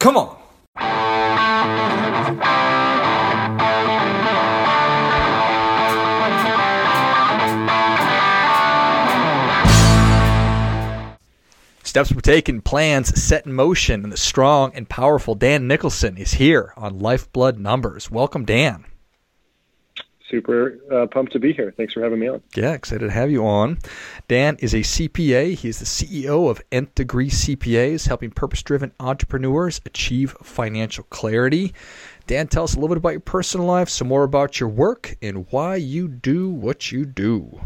Come on. Steps were taken, plans set in motion, and the strong and powerful Dan Nicholson is here on Lifeblood Numbers. Welcome, Dan. Super uh, pumped to be here. Thanks for having me on. Yeah, excited to have you on. Dan is a CPA. He's the CEO of Nth Degree CPAs, helping purpose driven entrepreneurs achieve financial clarity. Dan, tell us a little bit about your personal life, some more about your work, and why you do what you do.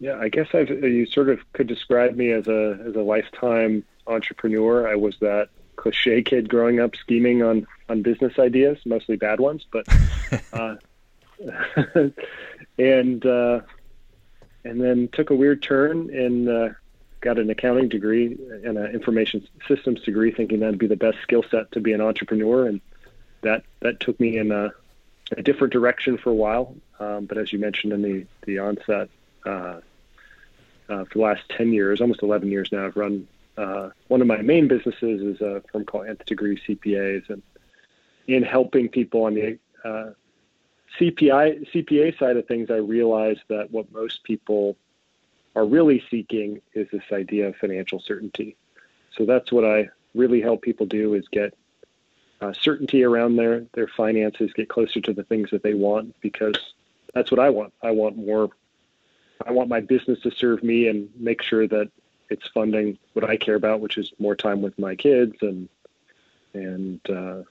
Yeah, I guess I've, you sort of could describe me as a as a lifetime entrepreneur. I was that cliche kid growing up scheming on on business ideas, mostly bad ones, but uh, and uh, and then took a weird turn and uh, got an accounting degree and an information systems degree, thinking that'd be the best skill set to be an entrepreneur, and that that took me in a, a different direction for a while. Um, but as you mentioned in the the onset, uh, uh, for the last 10 years, almost 11 years now, I've run uh, one of my main businesses is a firm called Nth Degree CPAs, and in helping people on the uh, CPI CPA side of things, I realized that what most people are really seeking is this idea of financial certainty. So that's what I really help people do is get uh, certainty around their their finances, get closer to the things that they want because that's what I want. I want more I want my business to serve me and make sure that it's funding what I care about, which is more time with my kids and and uh,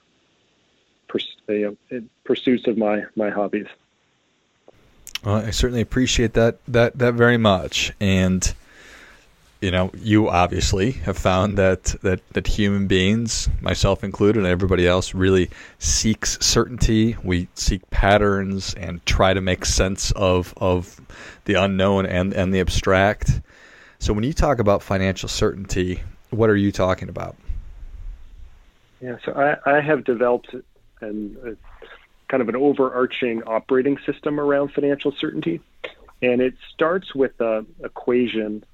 pers- you know, pursuits of my my hobbies. Well, I certainly appreciate that that that very much, and you know, you obviously have found that that that human beings, myself included, and everybody else, really seeks certainty. We seek patterns and try to make sense of of the unknown and and the abstract. So, when you talk about financial certainty, what are you talking about? Yeah, so I, I have developed an, a, kind of an overarching operating system around financial certainty, and it starts with an equation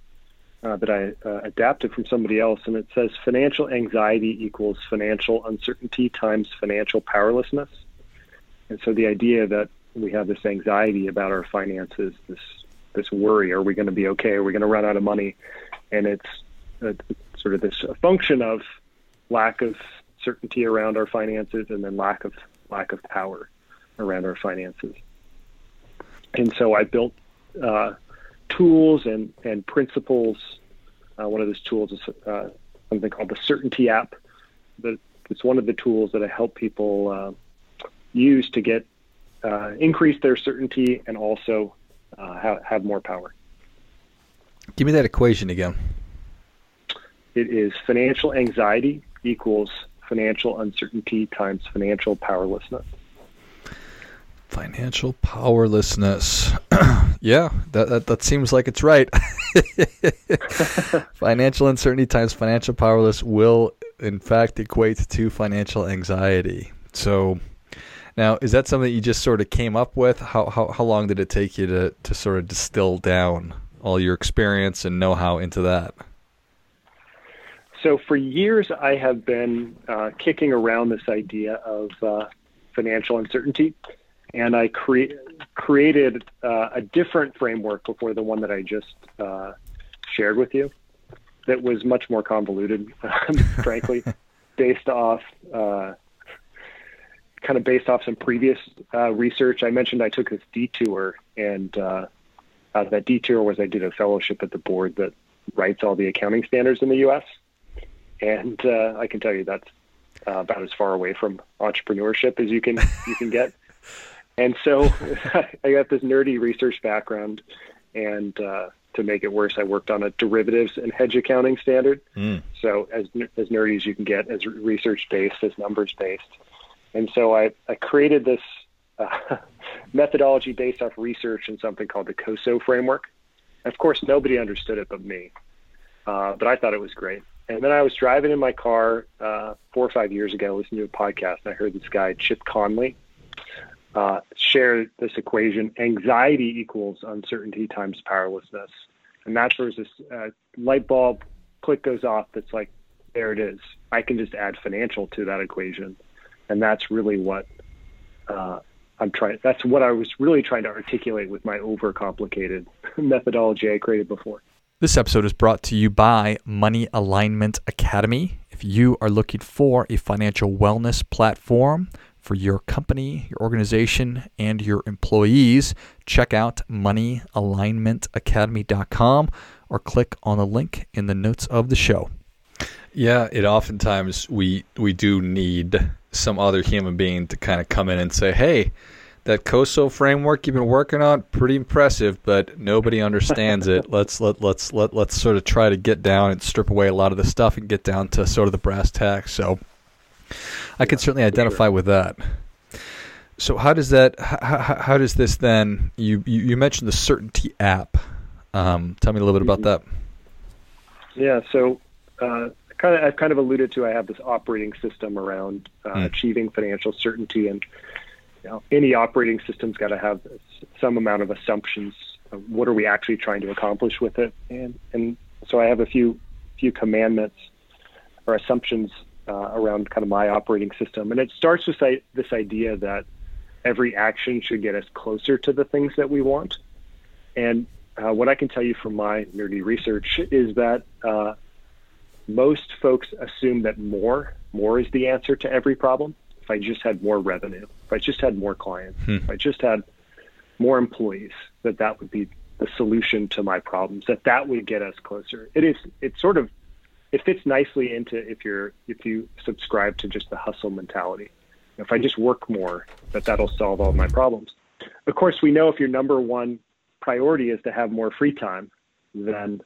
uh, that I uh, adapted from somebody else, and it says financial anxiety equals financial uncertainty times financial powerlessness. And so the idea that we have this anxiety about our finances, this this worry, are we going to be okay? Are we going to run out of money? And it's a, sort of this function of lack of certainty around our finances, and then lack of lack of power around our finances. And so I built uh, tools and, and principles. Uh, one of those tools is uh, something called the Certainty app. But it's one of the tools that I help people uh, use to get uh, increase their certainty and also uh, have, have more power. Give me that equation again. It is financial anxiety equals financial uncertainty times financial powerlessness. Financial powerlessness. yeah, that, that, that seems like it's right. financial uncertainty times financial powerless will, in fact, equate to financial anxiety. So, now is that something you just sort of came up with? How how how long did it take you to to sort of distill down all your experience and know how into that? So for years, I have been uh, kicking around this idea of uh, financial uncertainty and I cre- created uh, a different framework before the one that I just uh, shared with you that was much more convoluted, frankly, based off uh, kind of based off some previous uh, research. I mentioned I took this detour, and uh, that detour was I did a fellowship at the board that writes all the accounting standards in the U.S. And uh, I can tell you that's about as far away from entrepreneurship as you can you can get. And so I got this nerdy research background, and uh, to make it worse, I worked on a derivatives and hedge accounting standard. Mm. So as as nerdy as you can get, as research based, as numbers based. And so I, I created this uh, methodology based off research and something called the COSO framework. Of course, nobody understood it but me, uh, but I thought it was great. And then I was driving in my car uh, four or five years ago, listening to a podcast, and I heard this guy, Chip Conley, uh, share this equation anxiety equals uncertainty times powerlessness. And that's where this uh, light bulb click goes off that's like, there it is. I can just add financial to that equation, and that's really what uh, I'm trying. That's what I was really trying to articulate with my overcomplicated methodology I created before. This episode is brought to you by Money Alignment Academy. If you are looking for a financial wellness platform for your company, your organization, and your employees, check out moneyalignmentacademy.com or click on the link in the notes of the show. Yeah, it oftentimes we we do need some other human being to kind of come in and say, "Hey, that COSO framework you've been working on, pretty impressive, but nobody understands it. Let's let let's let let's sort of try to get down and strip away a lot of the stuff and get down to sort of the brass tacks." So, I can certainly identify with that. So, how does that? How, how does this then? You, you you mentioned the Certainty app. Um, tell me a little bit about mm-hmm. that. Yeah. So. Uh, kind of I've kind of alluded to I have this operating system around uh, mm. achieving financial certainty, and any operating system's got to have some amount of assumptions. Of what are we actually trying to accomplish with it? And and so I have a few few commandments or assumptions uh, around kind of my operating system, and it starts with this idea that every action should get us closer to the things that we want. And uh, what I can tell you from my nerdy research is that uh, most folks assume that more more is the answer to every problem. If I just had more revenue, if I just had more clients, hmm. if I just had more employees, that that would be the solution to my problems. That that would get us closer. It is. It's sort of. It fits nicely into if you're if you subscribe to just the hustle mentality. If I just work more, that that'll solve all my problems. Of course, we know if your number one priority is to have more free time, then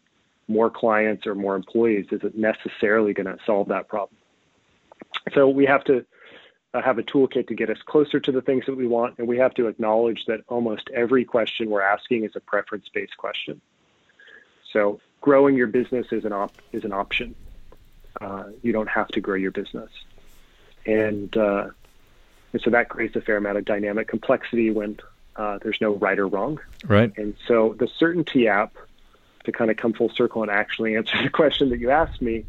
more clients or more employees isn't necessarily going to solve that problem. So we have to uh, have a toolkit to get us closer to the things that we want, and we have to acknowledge that almost every question we're asking is a preference-based question. So growing your business is an op- is an option. Uh, you don't have to grow your business, and, uh, and so that creates a fair amount of dynamic complexity when uh, there's no right or wrong. Right. And so the Certainty app to kind of come full circle and actually answer the question that you asked me,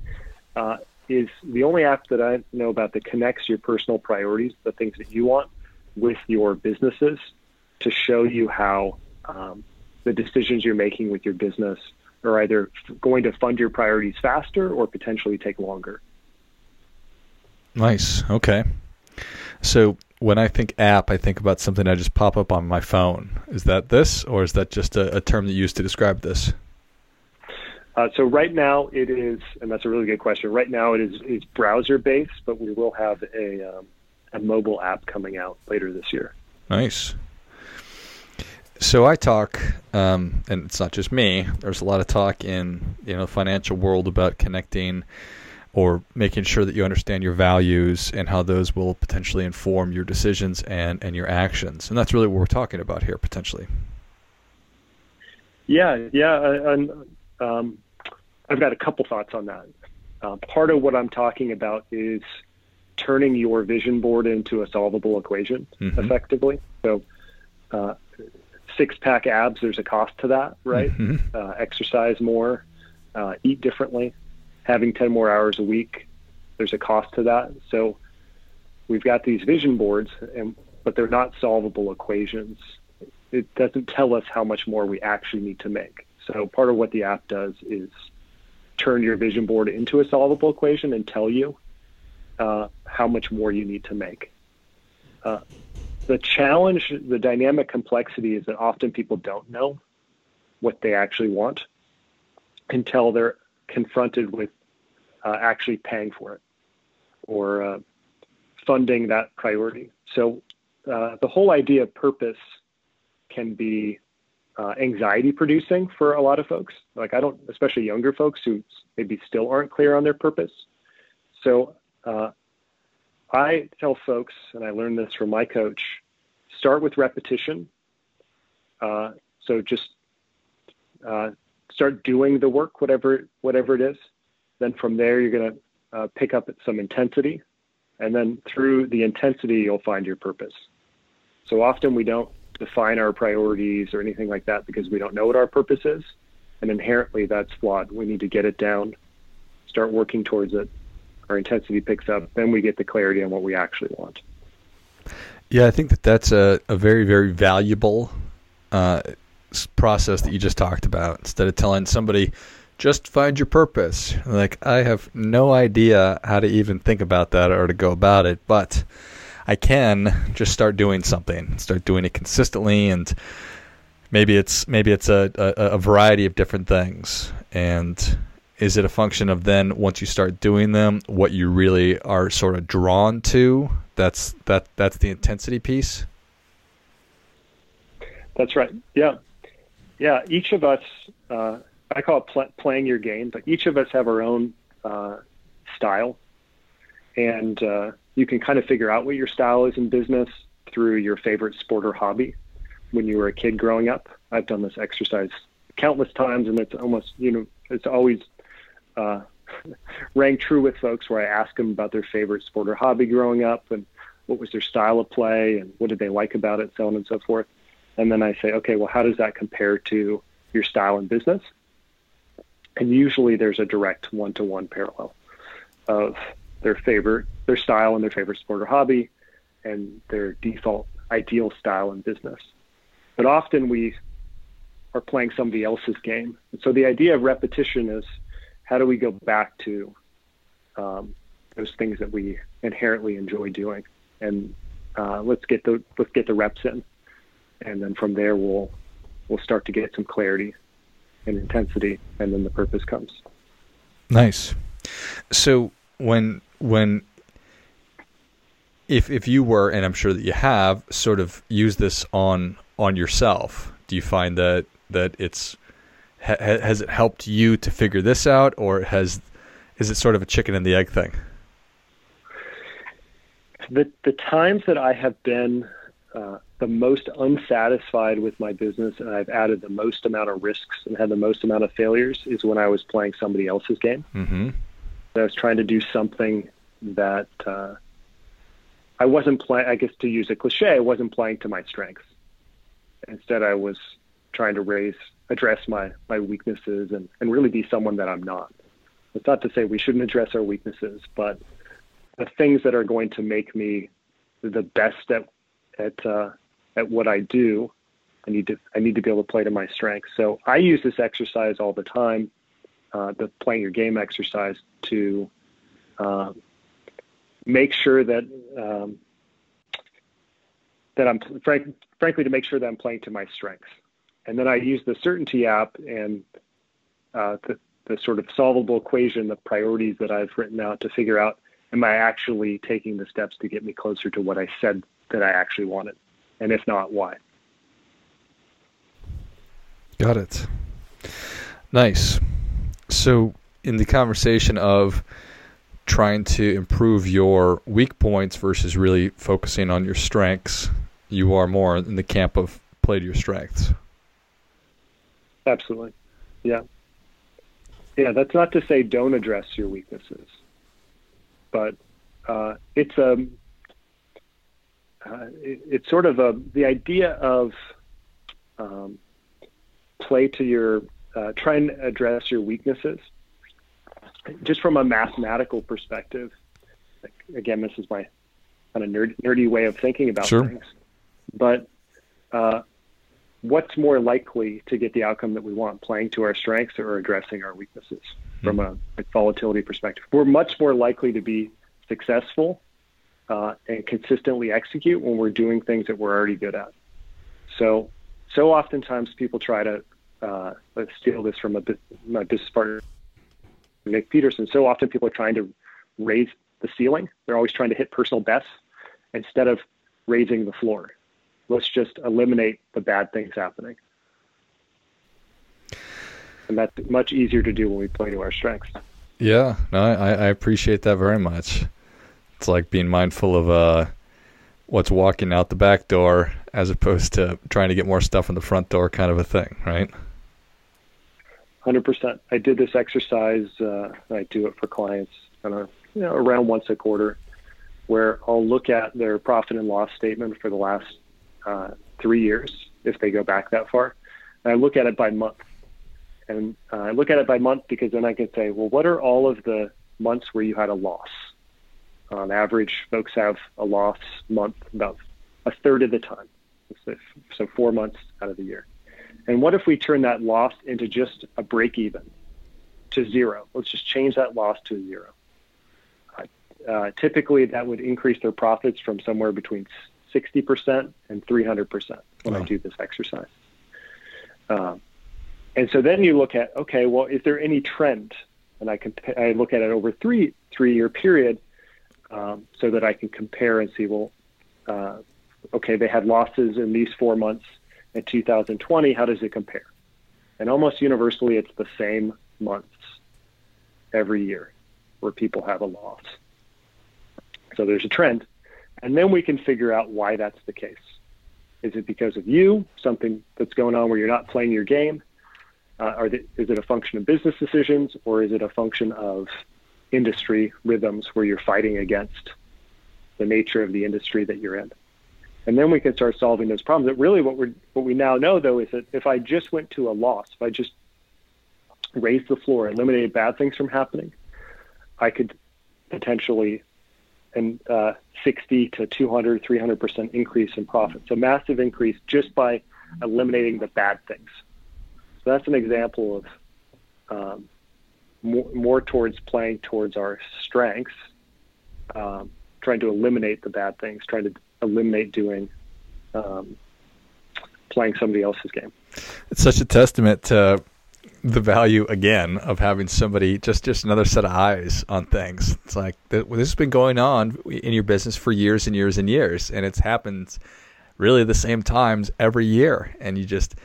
uh, is the only app that I know about that connects your personal priorities, the things that you want, with your businesses to show you how um, the decisions you're making with your business are either going to fund your priorities faster or potentially take longer. Nice. Okay. So when I think app, I think about something I just pop up on my phone. Is that this, or is that just a, a term that you use to describe this? Uh, so right now it is, and that's a really good question. Right now it is is browser based, but we will have a um, a mobile app coming out later this year. Nice. So I talk, um, and it's not just me. There's a lot of talk in you know the financial world about connecting or making sure that you understand your values and how those will potentially inform your decisions and, and your actions. And that's really what we're talking about here, potentially. Yeah, yeah, and um, I've got a couple thoughts on that. Uh, part of what I'm talking about is turning your vision board into a solvable equation mm-hmm. effectively. So, uh, six pack abs, there's a cost to that, right? Mm-hmm. Uh, exercise more, uh, eat differently, having 10 more hours a week, there's a cost to that. So, we've got these vision boards, and but they're not solvable equations. It doesn't tell us how much more we actually need to make. So part of what the app does is turn your vision board into a solvable equation and tell you uh, how much more you need to make. Uh, the challenge, the dynamic complexity is that often people don't know what they actually want until they're confronted with uh, actually paying for it or uh, funding that priority. So uh, the whole idea of purpose can be uh, anxiety producing for a lot of folks. Like I don't, especially younger folks who maybe still aren't clear on their purpose. So uh, I tell folks, and I learned this from my coach, start with repetition. Uh, so just uh, start doing the work, whatever whatever it is. Then from there, you're going to uh, pick up some intensity, and then through the intensity, you'll find your purpose. So often we don't define our priorities or anything like that because we don't know what our purpose is. And inherently, that's flawed. We need to get it down, start working towards it, our intensity picks up, then we get the clarity on what we actually want. Yeah, I think that that's a, a very, very valuable uh, process that you just talked about. Instead of telling somebody, just find your purpose. Like, I have no idea how to even think about that or to go about it, but I can just start doing something, start doing it consistently, and maybe it's maybe it's a, a, a variety of different things. And is it a function of then once you start doing them, what you really are sort of drawn to? That's that that's the intensity piece. That's right. Yeah, yeah. Each of us, uh, I call it pl- playing your game, but each of us have our own uh, style, and uh, you can kind of figure out what your style is in business through your favorite sport or hobby. When you were a kid growing up, I've done this exercise countless times, and it's almost you know it's always uh, rang true with folks where I ask them about their favorite sport or hobby growing up and what was their style of play and what did they like about it, so on and so forth. And then I say, okay, well, how does that compare to your style in business? And usually there's a direct one to one parallel of their favorite, their style and their favorite sport or hobby and their default ideal style in business. But often we are playing somebody else's game. And so the idea of repetition is how do we go back to um, those things that we inherently enjoy doing, and uh, let's get the let's get the reps in, and then from there we'll we'll start to get some clarity and intensity, and then the purpose comes. Nice. So when when if if you were, and I'm sure that you have, sort of used this on on yourself, do you find that that it's ha- has it helped you to figure this out, or has is it sort of a chicken and the egg thing? The the times that I have been uh, the most unsatisfied with my business and I've added the most amount of risks and had the most amount of failures is when I was playing somebody else's game. Mm-hmm. I was trying to do something that uh, I wasn't playing. I guess to use a cliche, I wasn't playing to my strengths. Instead, I was trying to raise address my my weaknesses and and really be someone that I'm not. It's not to say we shouldn't address our weaknesses, but the things that are going to make me the best at at uh, at what I do, I need to I need to be able to play to my strengths. So I use this exercise all the time, uh, the playing your game exercise, to uh, make sure that um, that I'm frank, frankly to make sure that I'm playing to my strengths and then I use the certainty app and uh, the, the sort of solvable equation, the priorities that I've written out to figure out, am I actually taking the steps to get me closer to what I said that I actually wanted? And if not, why? Got it. Nice. So, in the conversation of trying to improve your weak points versus really focusing on your strengths, you are more in the camp of play to your strengths. Absolutely. Yeah. Yeah, that's not to say don't address your weaknesses, but uh, it's a um, uh, it, it's sort of a the idea of um, play to your uh, try and address your weaknesses just from a mathematical perspective. Like, again, this is my kind of nerd, nerdy way of thinking about sure. things, but uh, what's more likely to get the outcome that we want, playing to our strengths or addressing our weaknesses mm-hmm. from a, a, volatility perspective? We're much more likely to be successful uh, and consistently execute when we're doing things that we're already good at. So, so oftentimes people try to uh, let's steal this from a, my business partner, Nick Peterson. So often people are trying to raise the ceiling. They're always trying to hit personal bests instead of raising the floor let's just eliminate the bad things happening. And that's much easier to do when we play to our strengths. Yeah, no, I, I appreciate that very much. It's like being mindful of uh, what's walking out the back door as opposed to trying to get more stuff in the front door, kind of a thing, right? Hundred percent. I did this exercise. Uh, I do it for clients, kind of you know, around once a quarter, where I'll look at their profit and loss statement for the last uh, three years if they go back that far. And I look at it by month. And uh, I look at it by month because then I can say, well, what are all of the months where you had a loss? On average, folks have a loss month about a third of the time, so four months out of the year. And what if we turn that loss into just a break even to zero? Let's just change that loss to zero. Uh, typically, that would increase their profits from somewhere between 60% and 300% when wow. I do this exercise. Um, and so then you look at, okay, well, is there any trend? And I can I look at it over three three year period, um, so that I can compare and see, well, uh, okay, they had losses in these four months in 2020. How does it compare? And almost universally, it's the same months every year where people have a loss. So there's a trend. And then we can figure out why that's the case. Is it because of you, something that's going on where you're not playing your game? Uh, they, is it a function of business decisions or is it a function of industry rhythms where you're fighting against the nature of the industry that you're in? And then we can start solving those problems. That really what we what we now know though is that if I just went to a loss, if I just raised the floor, eliminated bad things from happening, I could potentially and uh, 60 to 200, 300 percent increase in profits. A massive increase just by eliminating the bad things. So that's an example of um, more, more, towards playing towards our strengths, um, trying to eliminate the bad things, trying to eliminate doing um, playing somebody else's game. It's such a testament to the value again of having somebody just just another set of eyes on things. It's like this has been going on in your business for years and years and years, and it's happened really the same times every year, and you just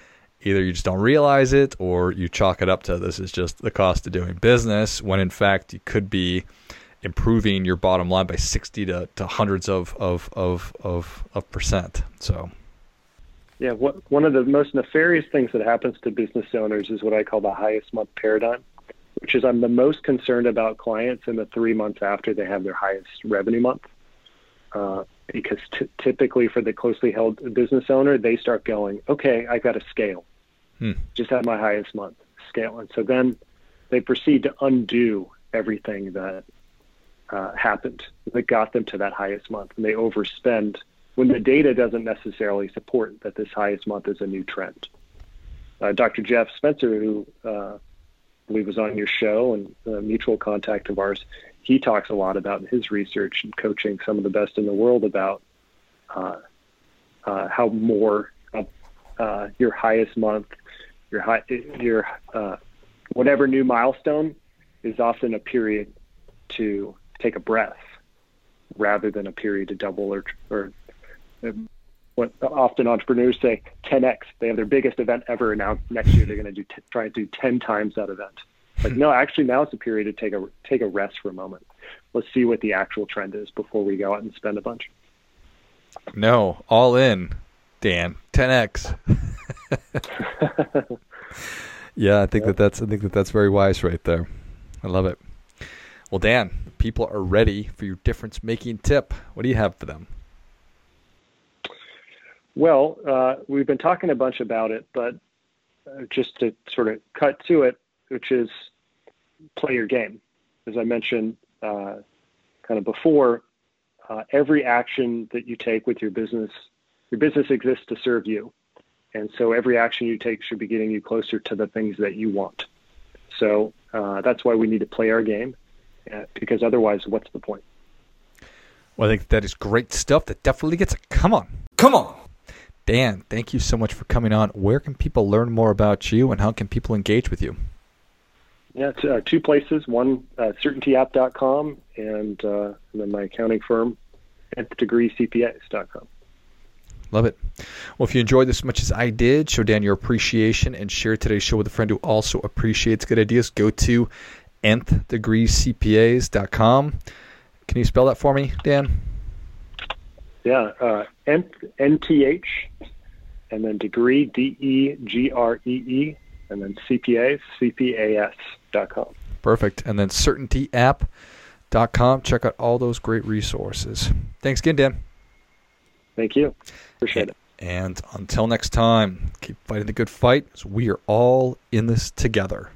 either you just don't realize it or you chalk it up to this is just the cost of doing business when in fact you could be improving your bottom line by 60 to, to hundreds of, of, of, of, of percent. So yeah, what, one of the most nefarious things that happens to business owners is what I call the highest month paradigm, which is I'm the most concerned about clients in the three months after they have their highest revenue month. Uh, because t- typically for the closely held business owner, they start going, okay, I've got to scale. Hmm. Just had my highest month scale. And so then they proceed to undo everything that uh, happened that got them to that highest month. And they overspend when the data doesn't necessarily support that this highest month is a new trend. Uh, Dr. Jeff Spencer, who uh, I believe was on your show and a mutual contact of ours, he talks a lot about his research and coaching some of the best in the world about uh, uh how more uh, your highest month, your high, your uh, whatever new milestone is often a period to take a breath rather than a period to double or, or uh, what often entrepreneurs say 10x they have their biggest event ever and now next year they're going to do t- try to do 10 times that event. Like hmm. no actually now it's a period to take a take a rest for a moment. Let's see what the actual trend is before we go out and spend a bunch. No all in dan. 10x yeah i think yep. that that's i think that that's very wise right there. I love it. Well dan people are ready for your difference making tip what do you have for them well, uh, we've been talking a bunch about it, but uh, just to sort of cut to it, which is play your game. As I mentioned uh, kind of before, uh, every action that you take with your business, your business exists to serve you. And so every action you take should be getting you closer to the things that you want. So uh, that's why we need to play our game, because otherwise, what's the point? Well, I think that is great stuff. That definitely gets a come on, come on. Dan, thank you so much for coming on. Where can people learn more about you and how can people engage with you? Yeah, it's, uh, two places. One, uh, certaintyapp.com, and, uh, and then my accounting firm, nth-degreecpas.com. Love it. Well, if you enjoyed this as much as I did, show Dan your appreciation and share today's show with a friend who also appreciates good ideas. Go to nth-degreecpas.com. Can you spell that for me, Dan? Yeah, uh, NTH, and then degree, D E G R E E, and then CPA, CPAS.com. Perfect. And then certaintyapp.com. Check out all those great resources. Thanks again, Dan. Thank you. Appreciate it. And until next time, keep fighting the good fight. we are all in this together.